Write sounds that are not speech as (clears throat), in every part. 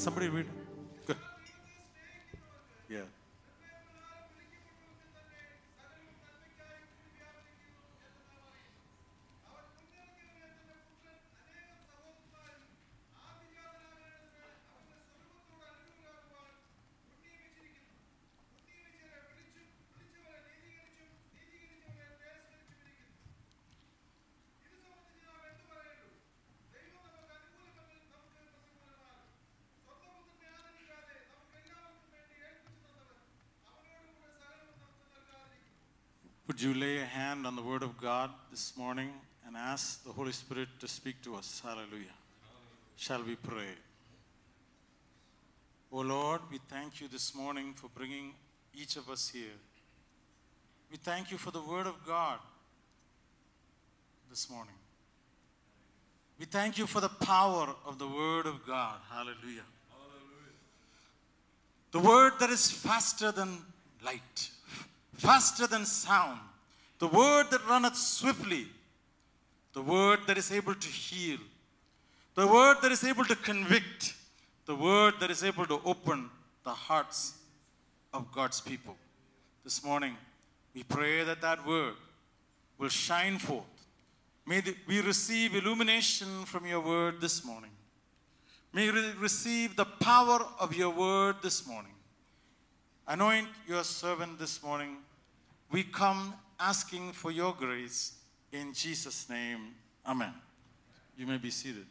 Can somebody read? Would you lay a hand on the Word of God this morning and ask the Holy Spirit to speak to us? Hallelujah. Shall we pray? Oh Lord, we thank you this morning for bringing each of us here. We thank you for the Word of God this morning. We thank you for the power of the Word of God. Hallelujah. The Word that is faster than light, faster than sound, the Word that runneth swiftly, the Word that is able to heal, the Word that is able to convict, the Word that is able to open the hearts of God's people. This morning, we pray that that Word will shine forth. May we receive illumination from your Word this morning. May we receive the power of your Word this morning. Anoint your servant this morning. We come asking for your grace in Jesus' name. Amen. You may be seated.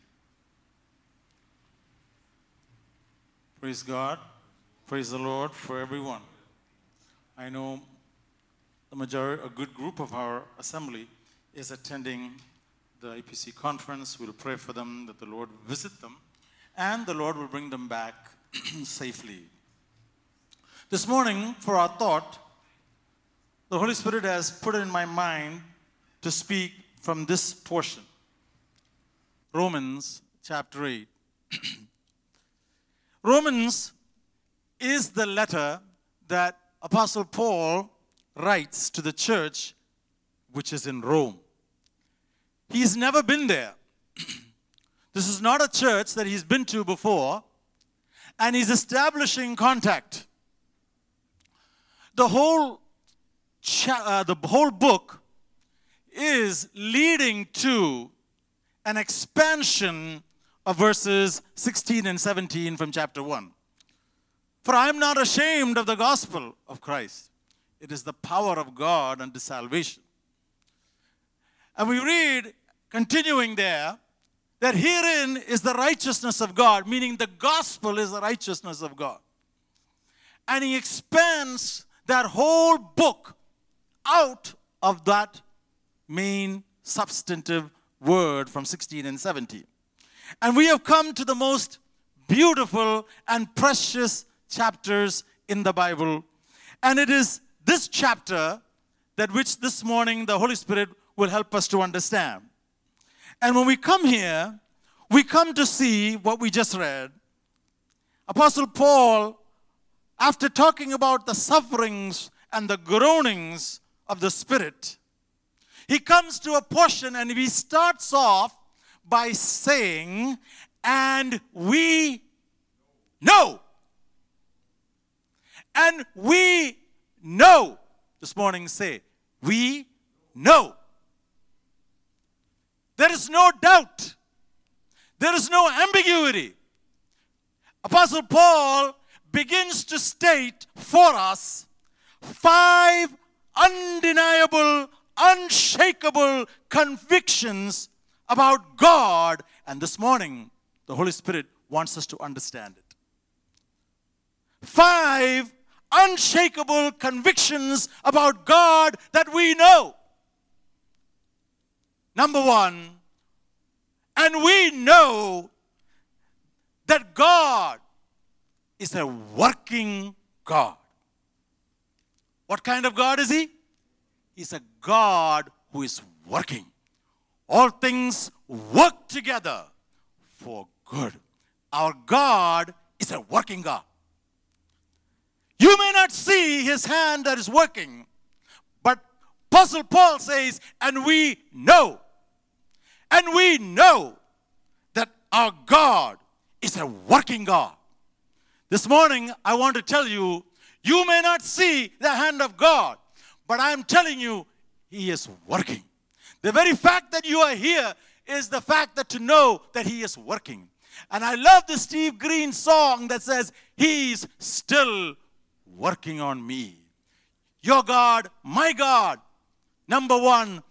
Praise God. Praise the Lord for everyone. I know the majority, a good group of our assembly is attending the APC conference. We'll pray for them that the Lord visit them and the Lord will bring them back (clears throat) safely. This morning, for our thought, the Holy Spirit has put it in my mind to speak from this portion Romans chapter 8. (clears throat) Romans is the letter that Apostle Paul writes to the church which is in Rome. He's never been there. (clears throat) this is not a church that he's been to before, and he's establishing contact. The whole uh, the whole book is leading to an expansion of verses 16 and 17 from chapter 1. For I am not ashamed of the gospel of Christ. It is the power of God unto salvation. And we read, continuing there, that herein is the righteousness of God, meaning the gospel is the righteousness of God. And he expands that whole book out of that main substantive word from 16 and 17. And we have come to the most beautiful and precious chapters in the Bible. And it is this chapter that which this morning the Holy Spirit will help us to understand. And when we come here, we come to see what we just read. Apostle Paul, after talking about the sufferings and the groanings of the Spirit, he comes to a portion and he starts off by saying, And we know. And we know. This morning, say, We know. There is no doubt. There is no ambiguity. Apostle Paul begins to state for us five undeniable, unshakable convictions about God. And this morning, the Holy Spirit wants us to understand it. Five unshakable convictions about God that we know. Number one, and we know that God is a working God. What kind of God is He? He's a God who is working. All things work together for good. Our God is a working God. You may not see his hand that is working, but Apostle Paul says, and we know, and we know that our God is a working God. This morning, I want to tell you, you may not see the hand of God, but I am telling you, He is working. The very fact that you are here is the fact that to know that He is working. And I love the Steve Green song that says, He's still working on me. Your God, my God. Number one,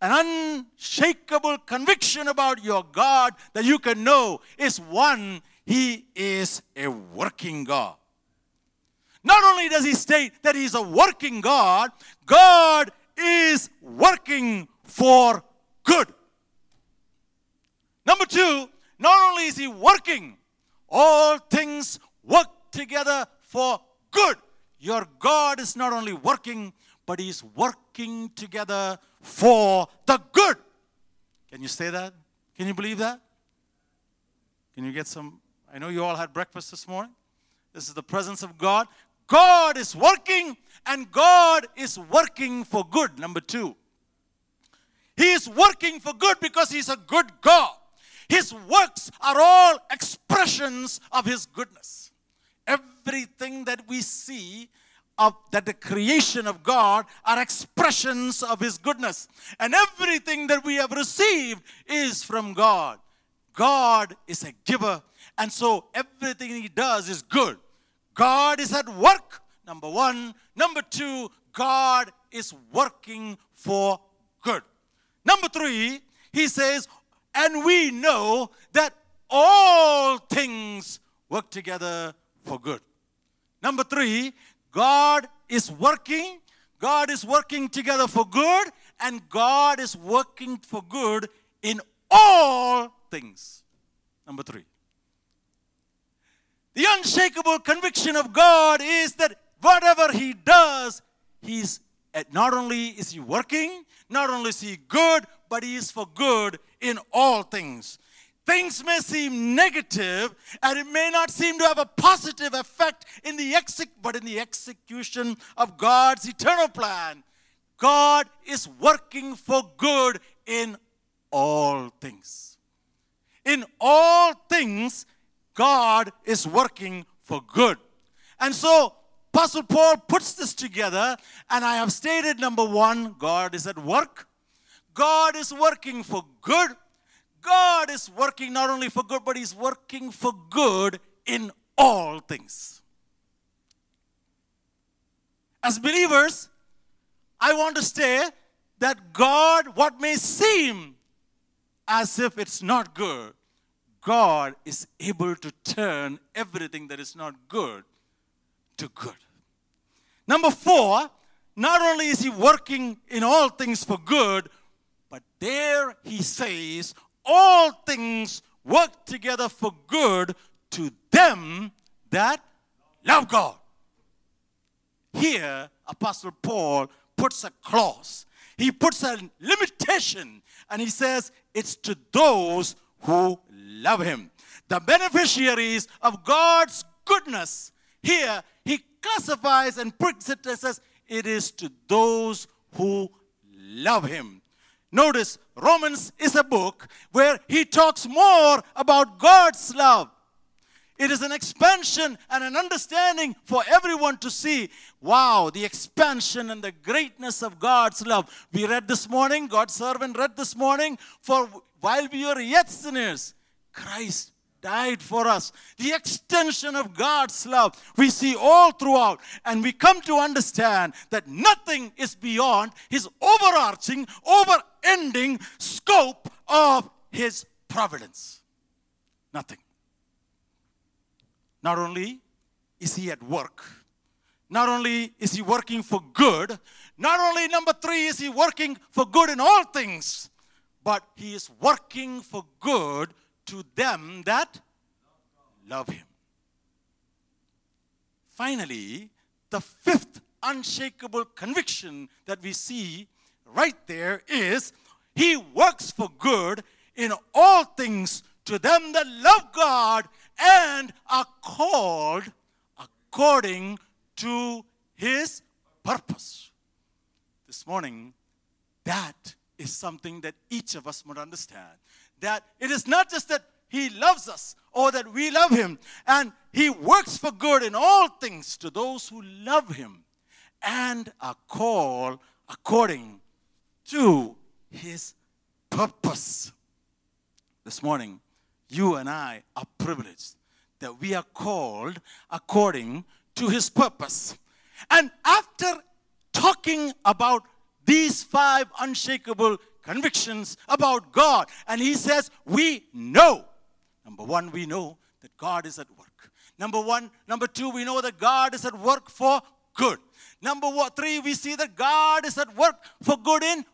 an unshakable conviction about your God that you can know is one, He is a working God. Not only does He state that He's a working God, God is working for good. Number two, not only is He working, all things work together for good. Your God is not only working, but He's working together for the good. Can you say that? Can you believe that? Can you get some? I know you all had breakfast this morning. This is the presence of God. God is working, and God is working for good. Number two, He is working for good because He's a good God. His works are all expressions of His goodness. Everything that we see of that the creation of God are expressions of his goodness and everything that we have received is from God God is a giver and so everything he does is good God is at work number 1 number 2 God is working for good number 3 he says and we know that all things work together for good number 3 God is working. God is working together for good, and God is working for good in all things. Number three. The unshakable conviction of God is that whatever He does, He's eh, not only is He working, not only is He good, but He is for good in all things. Things may seem negative and it may not seem to have a positive effect in the exec- but in the execution of God's eternal plan, God is working for good in all things. In all things, God is working for good. And so, Apostle Paul puts this together, and I have stated number one, God is at work. God is working for good God is working not only for good, but He's working for good in all things. As believers, I want to say that God, what may seem as if it's not good, God is able to turn everything that is not good to good. Number four, not only is He working in all things for good, but there He says, all things work together for good to them that love God. Here, Apostle Paul puts a clause, he puts a limitation, and he says it's to those who love him. The beneficiaries of God's goodness, here he classifies and puts it and says it is to those who love him. Notice, Romans is a book where he talks more about God's love. It is an expansion and an understanding for everyone to see. Wow, the expansion and the greatness of God's love. We read this morning, God's servant read this morning, for while we were yet sinners, Christ died for us. The extension of God's love we see all throughout, and we come to understand that nothing is beyond His overarching, over ending scope of His providence. Nothing. Not only is He at work, not only is He working for good, not only, number three, is He working for good in all things, but He is working for good to them that love him. Finally, the fifth unshakable conviction that we see right there is he works for good in all things to them that love God and are called according to his purpose. This morning, that is something that each of us must understand. That it is not just that he loves us or that we love him, and he works for good in all things to those who love him and are called according to his purpose. This morning, you and I are privileged that we are called according to his purpose. And after talking about these five unshakable convictions about God, and he says, We know. Number one, we know that God is at work. Number one, number two, we know that God is at work for good. Number one, three, we see that God is at work for good in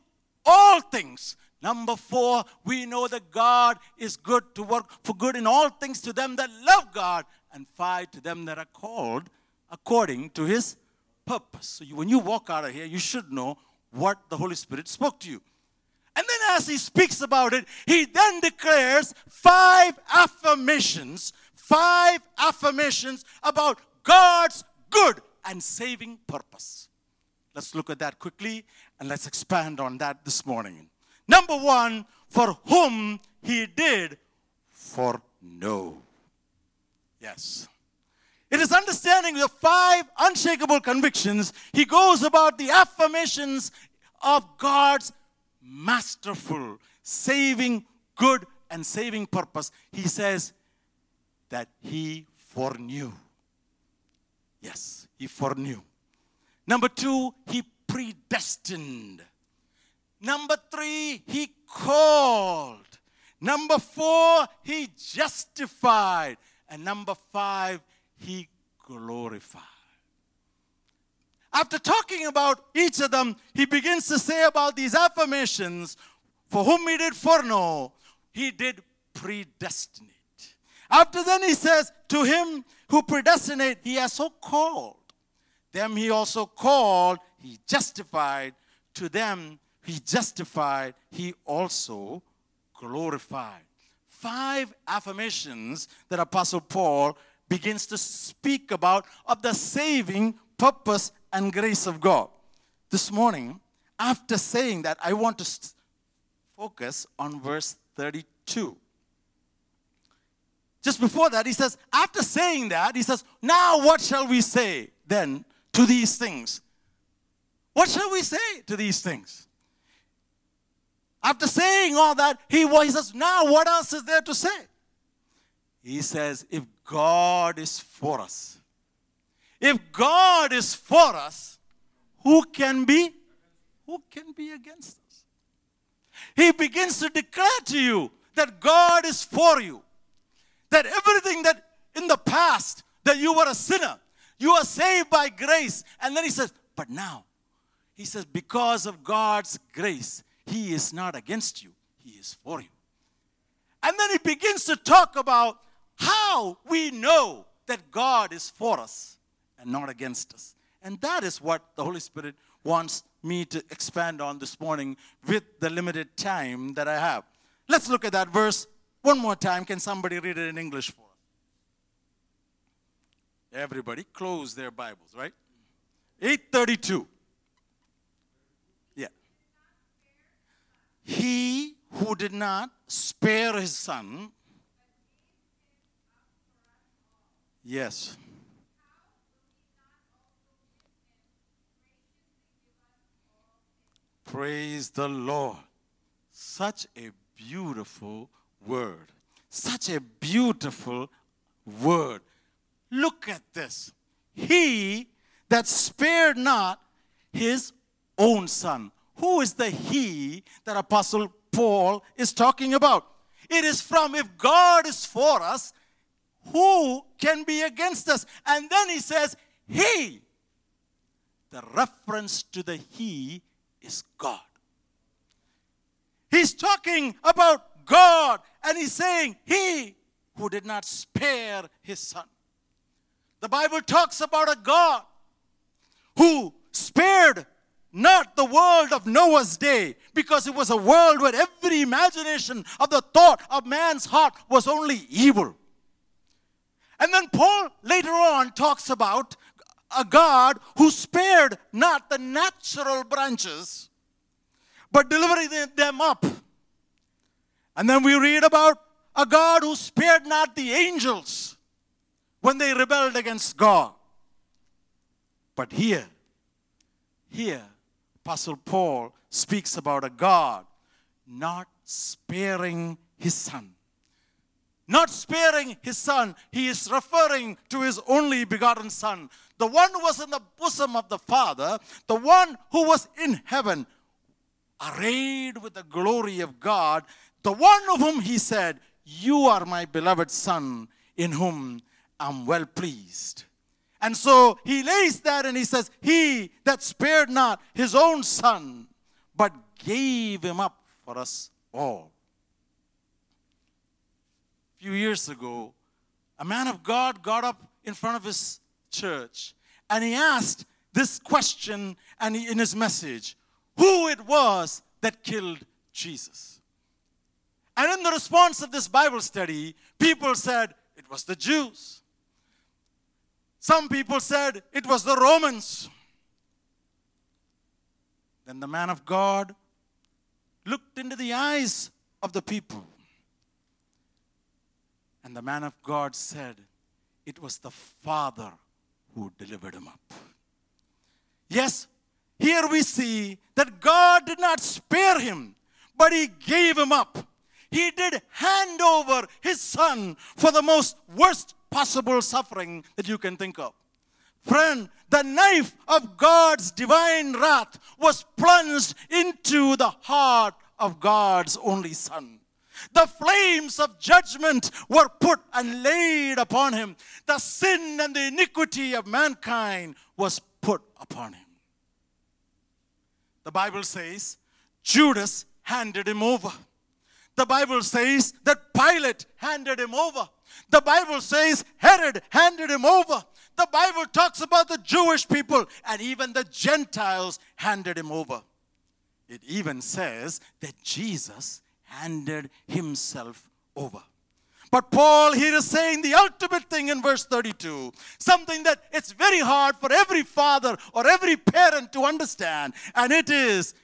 all things. Number four, we know that God is good to work for good in all things to them that love God. And five, to them that are called according to his purpose. So you, when you walk out of here, you should know what the Holy Spirit spoke to you. And then as he speaks about it, he then declares five affirmations, five affirmations about God's good and saving purpose. Let's look at that quickly and let's expand on that this morning. Number one, for whom he did foreknow. Yes. It is understanding the five unshakable convictions. He goes about the affirmations of God's masterful, saving, good, and saving purpose. He says that he foreknew. Yes, he foreknew. Number two, he predestined. Number three, he called. Number four, he justified. And number five, he glorified. After talking about each of them, he begins to say about these affirmations for whom he did foreknow, he did predestinate. After then, he says, To him who predestinate, he has so called. Them he also called, he justified. To them he justified, he also glorified. Five affirmations that Apostle Paul begins to speak about of the saving purpose and grace of God. This morning, after saying that, I want to focus on verse 32. Just before that, he says, after saying that, he says, Now what shall we say then to these things? What shall we say to these things? After saying all that, he, he says, Now what else is there to say? He says, If God is for us, if God is for us, who can be? Who can be against us? He begins to declare to you that God is for you. That everything that in the past that you were a sinner, you are saved by grace. And then he says, but now, he says, because of God's grace, he is not against you, he is for you. And then he begins to talk about how we know that God is for us and not against us. And that is what the Holy Spirit wants me to expand on this morning with the limited time that I have. Let's look at that verse one more time. Can somebody read it in English for us? Everybody close their Bibles, right? 832. Yeah. He who did not spare his son. Yes. Praise the Lord. Such a beautiful word. Such a beautiful word. Look at this. He that spared not his own son. Who is the he that Apostle Paul is talking about? It is from if God is for us, who can be against us? And then he says, He. The reference to the He is God. He's talking about God and he's saying, He who did not spare his son. The Bible talks about a God who spared not the world of Noah's day because it was a world where every imagination of the thought of man's heart was only evil. And then Paul later on talks about a God who spared not the natural branches, but delivering them up. And then we read about a God who spared not the angels when they rebelled against God. But here, here, Apostle Paul speaks about a God not sparing his son. Not sparing his son, he is referring to his only begotten son, the one who was in the bosom of the Father, the one who was in heaven, arrayed with the glory of God, the one of whom he said, You are my beloved son, in whom I'm well pleased. And so he lays that and he says, He that spared not his own son, but gave him up for us all. Few years ago, a man of God got up in front of his church and he asked this question and he, in his message who it was that killed Jesus. And in the response of this Bible study, people said it was the Jews. Some people said it was the Romans. Then the man of God looked into the eyes of the people. And the man of God said, It was the Father who delivered him up. Yes, here we see that God did not spare him, but he gave him up. He did hand over his son for the most worst possible suffering that you can think of. Friend, the knife of God's divine wrath was plunged into the heart of God's only Son. The flames of judgment were put and laid upon him. The sin and the iniquity of mankind was put upon him. The Bible says Judas handed him over. The Bible says that Pilate handed him over. The Bible says Herod handed him over. The Bible talks about the Jewish people and even the Gentiles handed him over. It even says that Jesus handed himself over. But Paul here is saying the ultimate thing in verse 32, something that it's very hard for every father or every parent to understand, and it is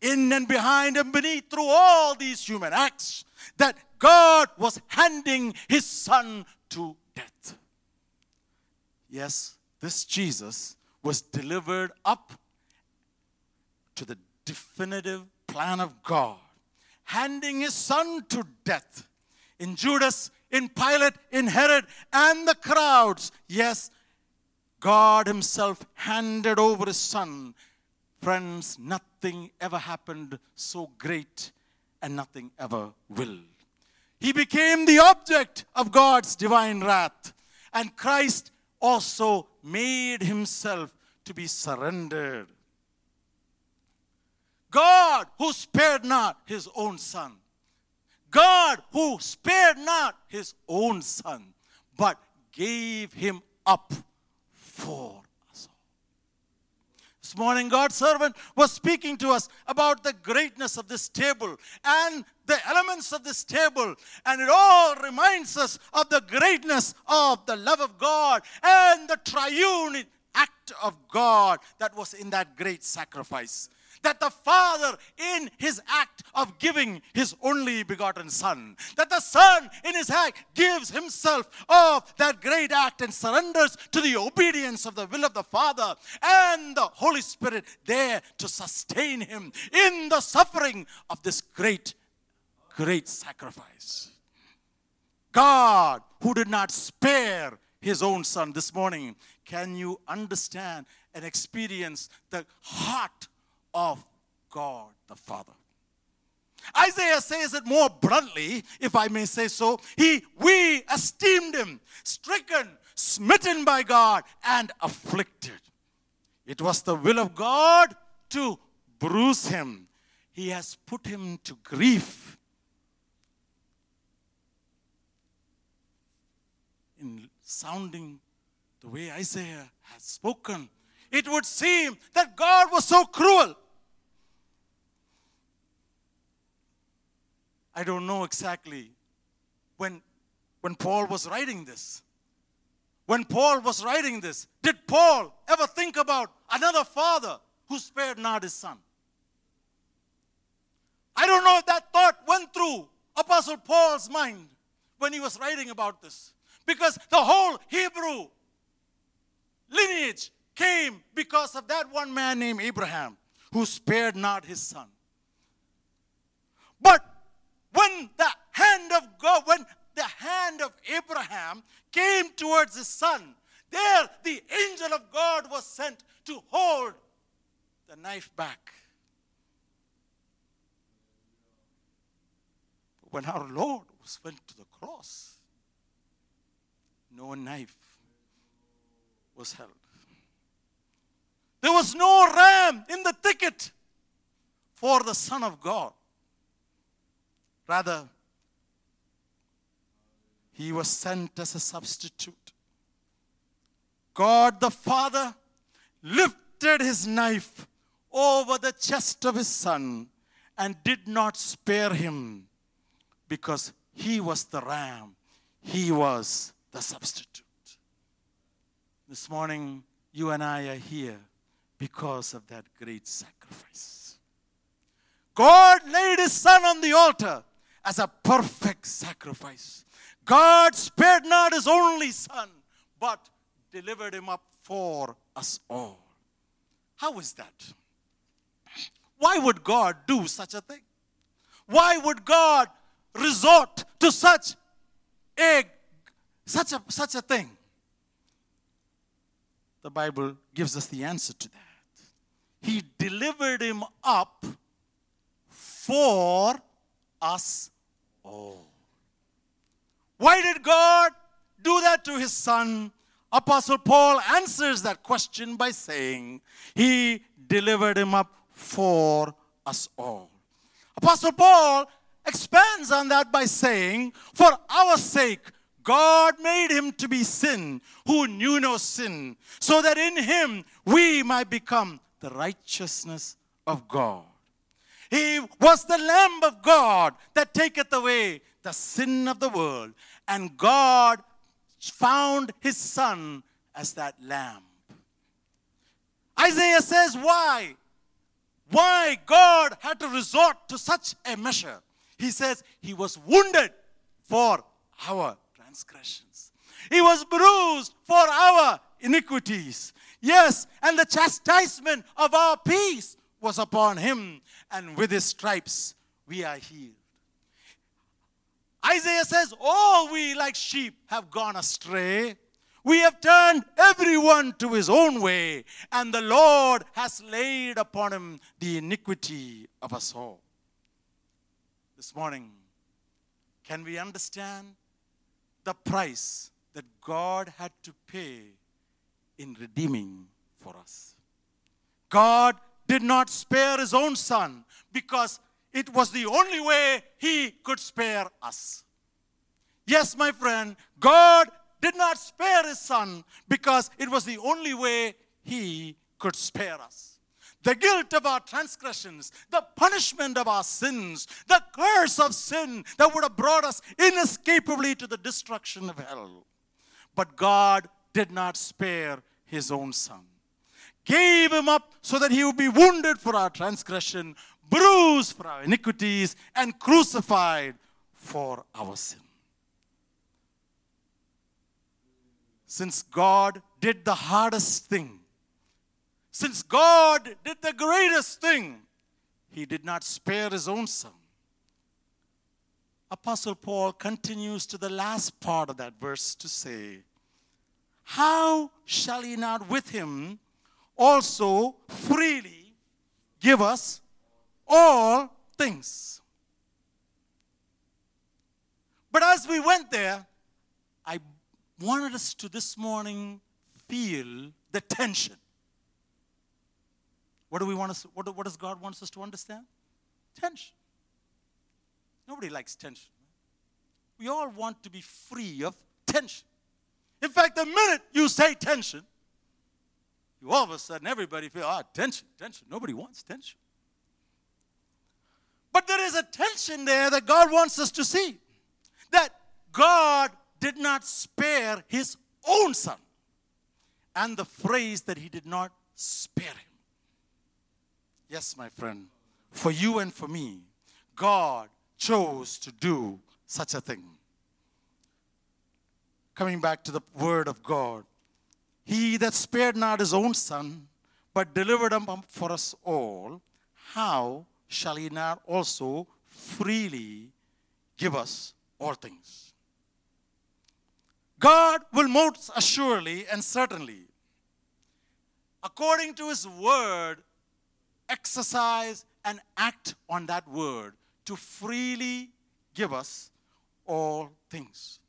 in and behind and beneath through all these human acts that God was handing his son to death. Yes, this Jesus was delivered up to the definitive plan of God, handing his son to death. In Judas, in Pilate, in Herod, and the crowds, yes, God Himself handed over His Son. Friends, nothing ever happened so great, and nothing ever will. He became the object of God's divine wrath, and Christ also made Himself to be surrendered God who spared not his own son. God who spared not his own son, but gave him up for us all. This morning, God's servant was speaking to us about the greatness of this table and the elements of this table, and it all reminds us of the greatness of the love of God and the triune act of God that was in that great sacrifice that the Father, in his act of giving his only begotten Son, that the Son, in his act, gives himself of that great act and surrenders to the obedience of the will of the Father and the Holy Spirit there to sustain him in the suffering of this great, great sacrifice. God, who did not spare his own Son this morning, can you understand and experience the heart of God the Father. Isaiah says it more bluntly, if I may say so. He, we esteemed him, stricken, smitten by God, and afflicted. It was the will of God to bruise him. He has put him to grief. In sounding the way Isaiah has spoken, it would seem that God was so cruel I don't know exactly when, when Paul was writing this. when Paul was writing this, did Paul ever think about another father who spared not his son? I don't know if that thought went through Apostle Paul's mind when he was writing about this. Because the whole Hebrew lineage came because of that one man named Abraham who spared not his son. But when the hand of God, when the hand of Abraham came towards his son, there the angel of God was sent to hold the knife back. When our Lord was went to the cross, no knife was held. There was no ram in the thicket for the Son of God. Rather, he was sent as a substitute. God the Father lifted his knife over the chest of his son and did not spare him because he was the ram, he was the substitute. This morning, you and I are here because of that great sacrifice. God laid his son on the altar as a perfect sacrifice. God spared not his only son, but delivered him up for us all. How is that? Why would God do such a thing? Why would God resort to such a such a such a thing? The Bible gives us the answer to that. He delivered him up for us all. Why did God do that to his son? Apostle Paul answers that question by saying, He delivered him up for us all. Apostle Paul expands on that by saying, For our sake, God made him to be sin who knew no sin, so that in him we might become the righteousness of God. He was the Lamb of God that taketh away the sin of the world. And God found his son as that lamb. Isaiah says, Why? Why God had to resort to such a measure? He says, He was wounded for our transgressions, He was bruised for our iniquities. Yes, and the chastisement of our peace was upon Him, and with His stripes we are healed. Isaiah says, All we like sheep have gone astray. We have turned everyone to his own way, and the Lord has laid upon him the iniquity of us all. This morning, can we understand the price that God had to pay in redeeming for us? God did not spare his own son because it was the only way he could spare us. Yes, my friend, God did not spare his son because it was the only way he could spare us. The guilt of our transgressions, the punishment of our sins, the curse of sin that would have brought us inescapably to the destruction of hell. But God did not spare his own son. Gave him up so that he would be wounded for our transgression, bruised for our iniquities, and crucified for our sin. Since God did the hardest thing, since God did the greatest thing, he did not spare his own son. Apostle Paul continues to the last part of that verse to say, How shall he not with him also freely give us all things. But as we went there, I wanted us to this morning feel the tension. What do we want us, what, what does God want us to understand? Tension. Nobody likes tension. We all want to be free of tension. In fact, the minute you say tension, you all of a sudden everybody feel, ah, tension, tension. Nobody wants tension. But there is a tension there that God wants us to see. That God did not spare his own son. And the phrase that he did not spare him. Yes, my friend, for you and for me, God chose to do such a thing. Coming back to the word of God, he that spared not his own son, but delivered him up for us all, how shall he not also freely give us all things? God will most assuredly and certainly, according to his word, exercise and act on that word to freely give us all things.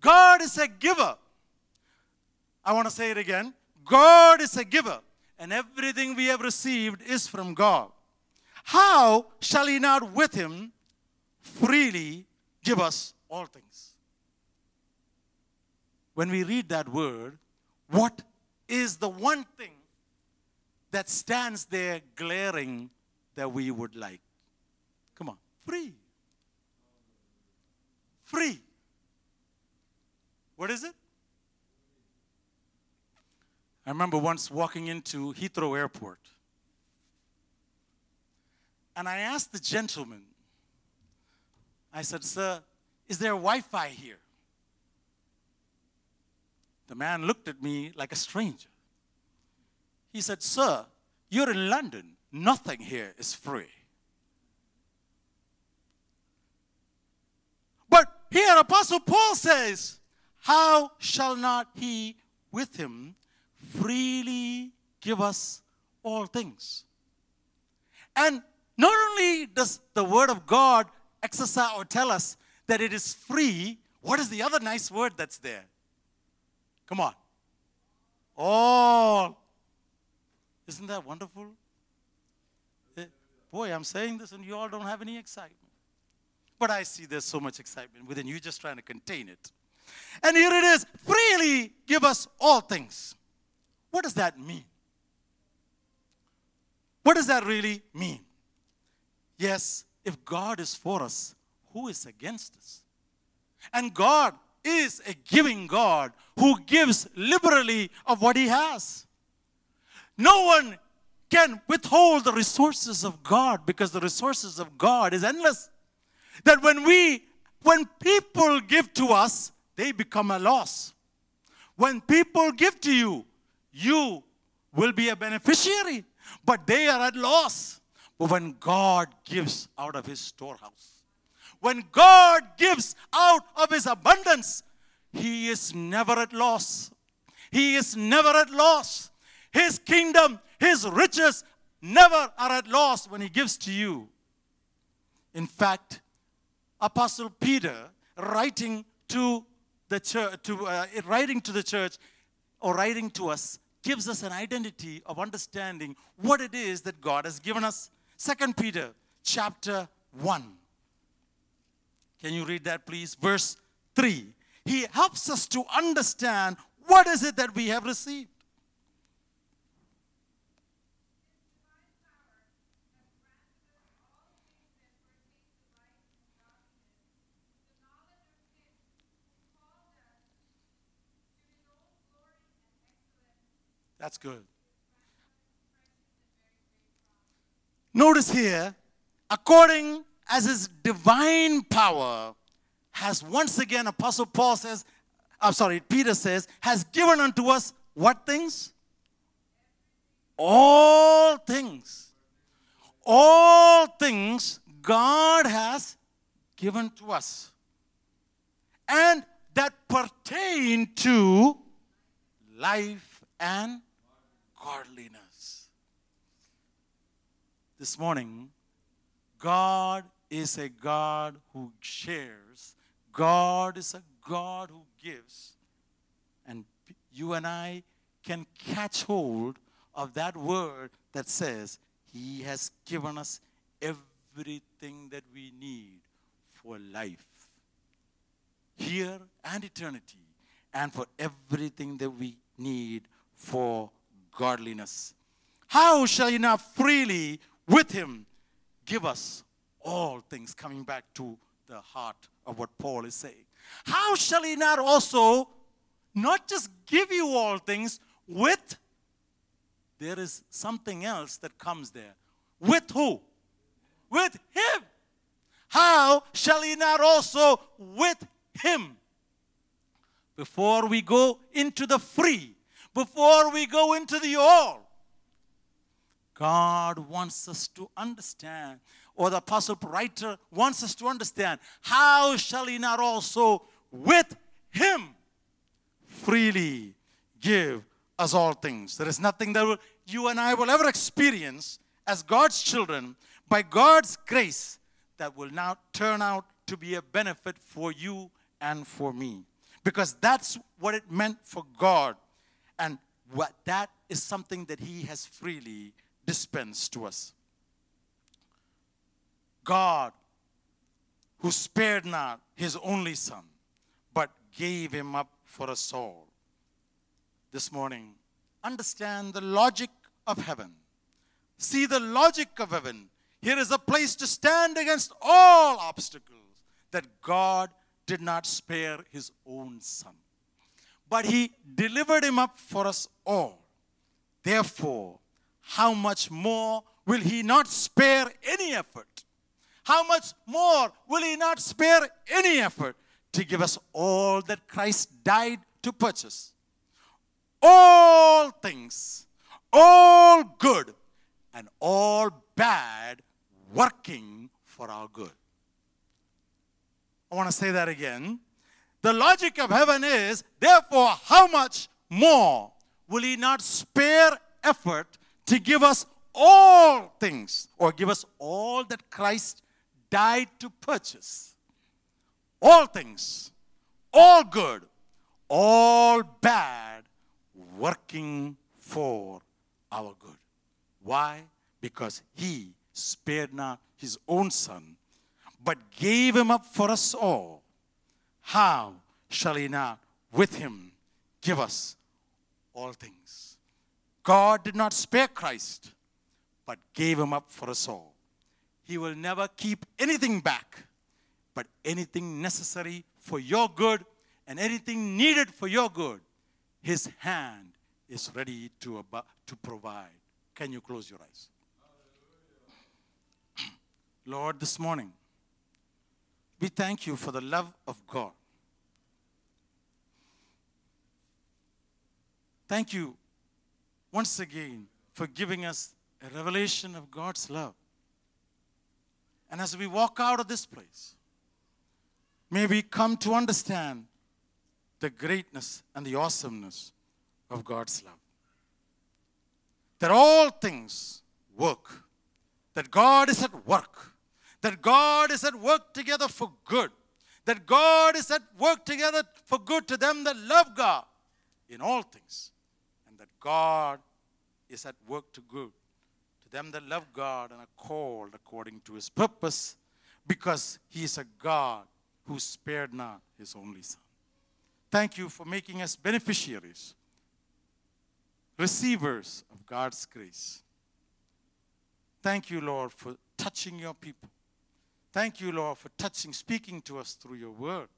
God is a giver. I want to say it again. God is a giver, and everything we have received is from God. How shall He not with Him freely give us all things? When we read that word, what is the one thing that stands there glaring that we would like? Come on, free. Free. What is it? I remember once walking into Heathrow Airport. And I asked the gentleman, I said, Sir, is there Wi Fi here? The man looked at me like a stranger. He said, Sir, you're in London. Nothing here is free. But here, Apostle Paul says, How shall not he with him freely give us all things? And not only does the Word of God exercise or tell us that it is free, what is the other nice word that's there? Come on. All. Isn't that wonderful? Eh, Boy, I'm saying this and you all don't have any excitement. But I see there's so much excitement within you, just trying to contain it. And here it is freely give us all things. What does that mean? What does that really mean? Yes, if God is for us, who is against us? And God is a giving God who gives liberally of what He has. No one can withhold the resources of God because the resources of God is endless. That when we, when people give to us, they become a loss. When people give to you, you will be a beneficiary, but they are at loss. But when God gives out of his storehouse, when God gives out of his abundance, he is never at loss. He is never at loss. His kingdom, his riches never are at loss when he gives to you. In fact, Apostle Peter, writing to the church, to, uh, writing to the church or writing to us, gives us an identity of understanding what it is that God has given us. Second Peter chapter 1. Can you read that please? Verse 3. He helps us to understand what is it that we have received. That's good. Notice here, according as his divine power has once again, Apostle Paul says, I'm sorry, Peter says, has given unto us what things? All things. All things God has given to us. And that pertain to life and godliness. This morning, God is a God who shares, God is a God who gives. And you and I can catch hold of that word that says, He has given us everything that we need for life, here and eternity, and for everything that we need for godliness. How shall He not freely with Him give us all things? Coming back to the heart of what Paul is saying. How shall He not also not just give you all things, with there is something else that comes there. With who? With Him. How shall He not also with Him? Before we go into the free, before we go into the all, God wants us to understand, or the apostle writer wants us to understand, how shall He not also with Him freely give us all things? There is nothing that you and I will ever experience as God's children by God's grace that will now turn out to be a benefit for you and for me. Because that's what it meant for God. And what that is something that He has freely dispensed to us. God, who spared not His only Son, but gave Him up for us all. This morning, understand the logic of heaven. See the logic of heaven. Here is a place to stand against all obstacles that God did not spare his own son, but he delivered him up for us all. Therefore, how much more will he not spare any effort? How much more will he not spare any effort to give us all that Christ died to purchase? All things, all good, and all bad working for our good. I want to say that again. The logic of heaven is, therefore, how much more will He not spare effort to give us all things, or give us all that Christ died to purchase? All things, all good, all bad, working for our good. Why? Because He spared not His own Son but gave him up for us all, how shall he not with him give us all things? God did not spare Christ, but gave him up for us all. He will never keep anything back, but anything necessary for your good and anything needed for your good, his hand is ready to, ab- to provide. Can you close your eyes? (clears throat) Lord, this morning, we thank you for the love of God. Thank you once again for giving us a revelation of God's love. And as we walk out of this place, may we come to understand the greatness and the awesomeness of God's love. That all things work, that God is at work that God is at work together for good, that God is at work together for good to them that love God in all things, and that God is at work to good to them that love God and are called according to his purpose, because he is a God who spared not his only Son. Thank you for making us beneficiaries, receivers of God's grace. Thank you, Lord, for touching your people Thank you, Lord, for touching, speaking to us through your word.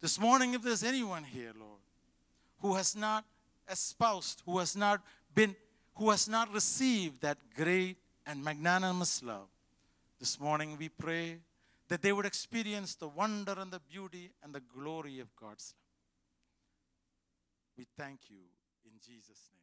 This morning, if there's anyone here, Lord, who has not espoused, who has not been, who has not received that great and magnanimous love, this morning we pray that they would experience the wonder and the beauty and the glory of God's love. We thank you in Jesus' name.